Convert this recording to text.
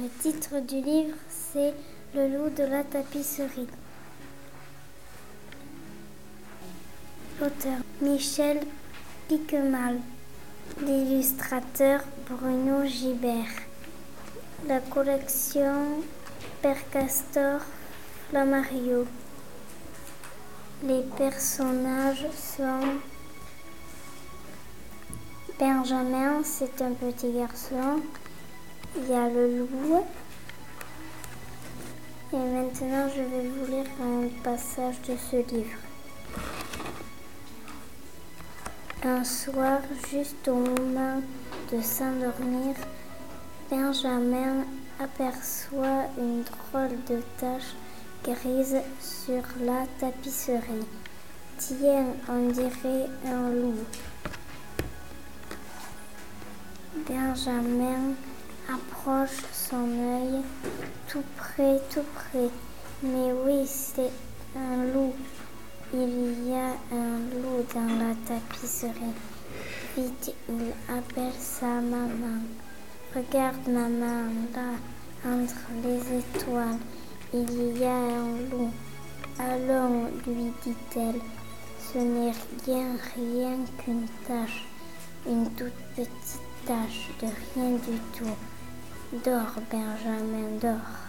Le titre du livre, c'est Le loup de la tapisserie. L'auteur Michel Piquemal. L'illustrateur Bruno Gibert. La collection Père Castor Flamario. Les personnages sont Benjamin, c'est un petit garçon. Il y a le loup. Et maintenant, je vais vous lire un passage de ce livre. Un soir, juste au moment de s'endormir, Benjamin aperçoit une drôle de tache grise sur la tapisserie. Tiens, on dirait un loup. Benjamin approche son œil tout près, tout près. Mais oui, c'est un loup. Il y a un loup dans la tapisserie. Vite, il appelle sa maman. Regarde maman, là, entre les étoiles, il y a un loup. Allons, lui dit-elle, ce n'est rien, rien qu'une tache, une toute petite tache de rien du tout. Dors, Benjamin, dors.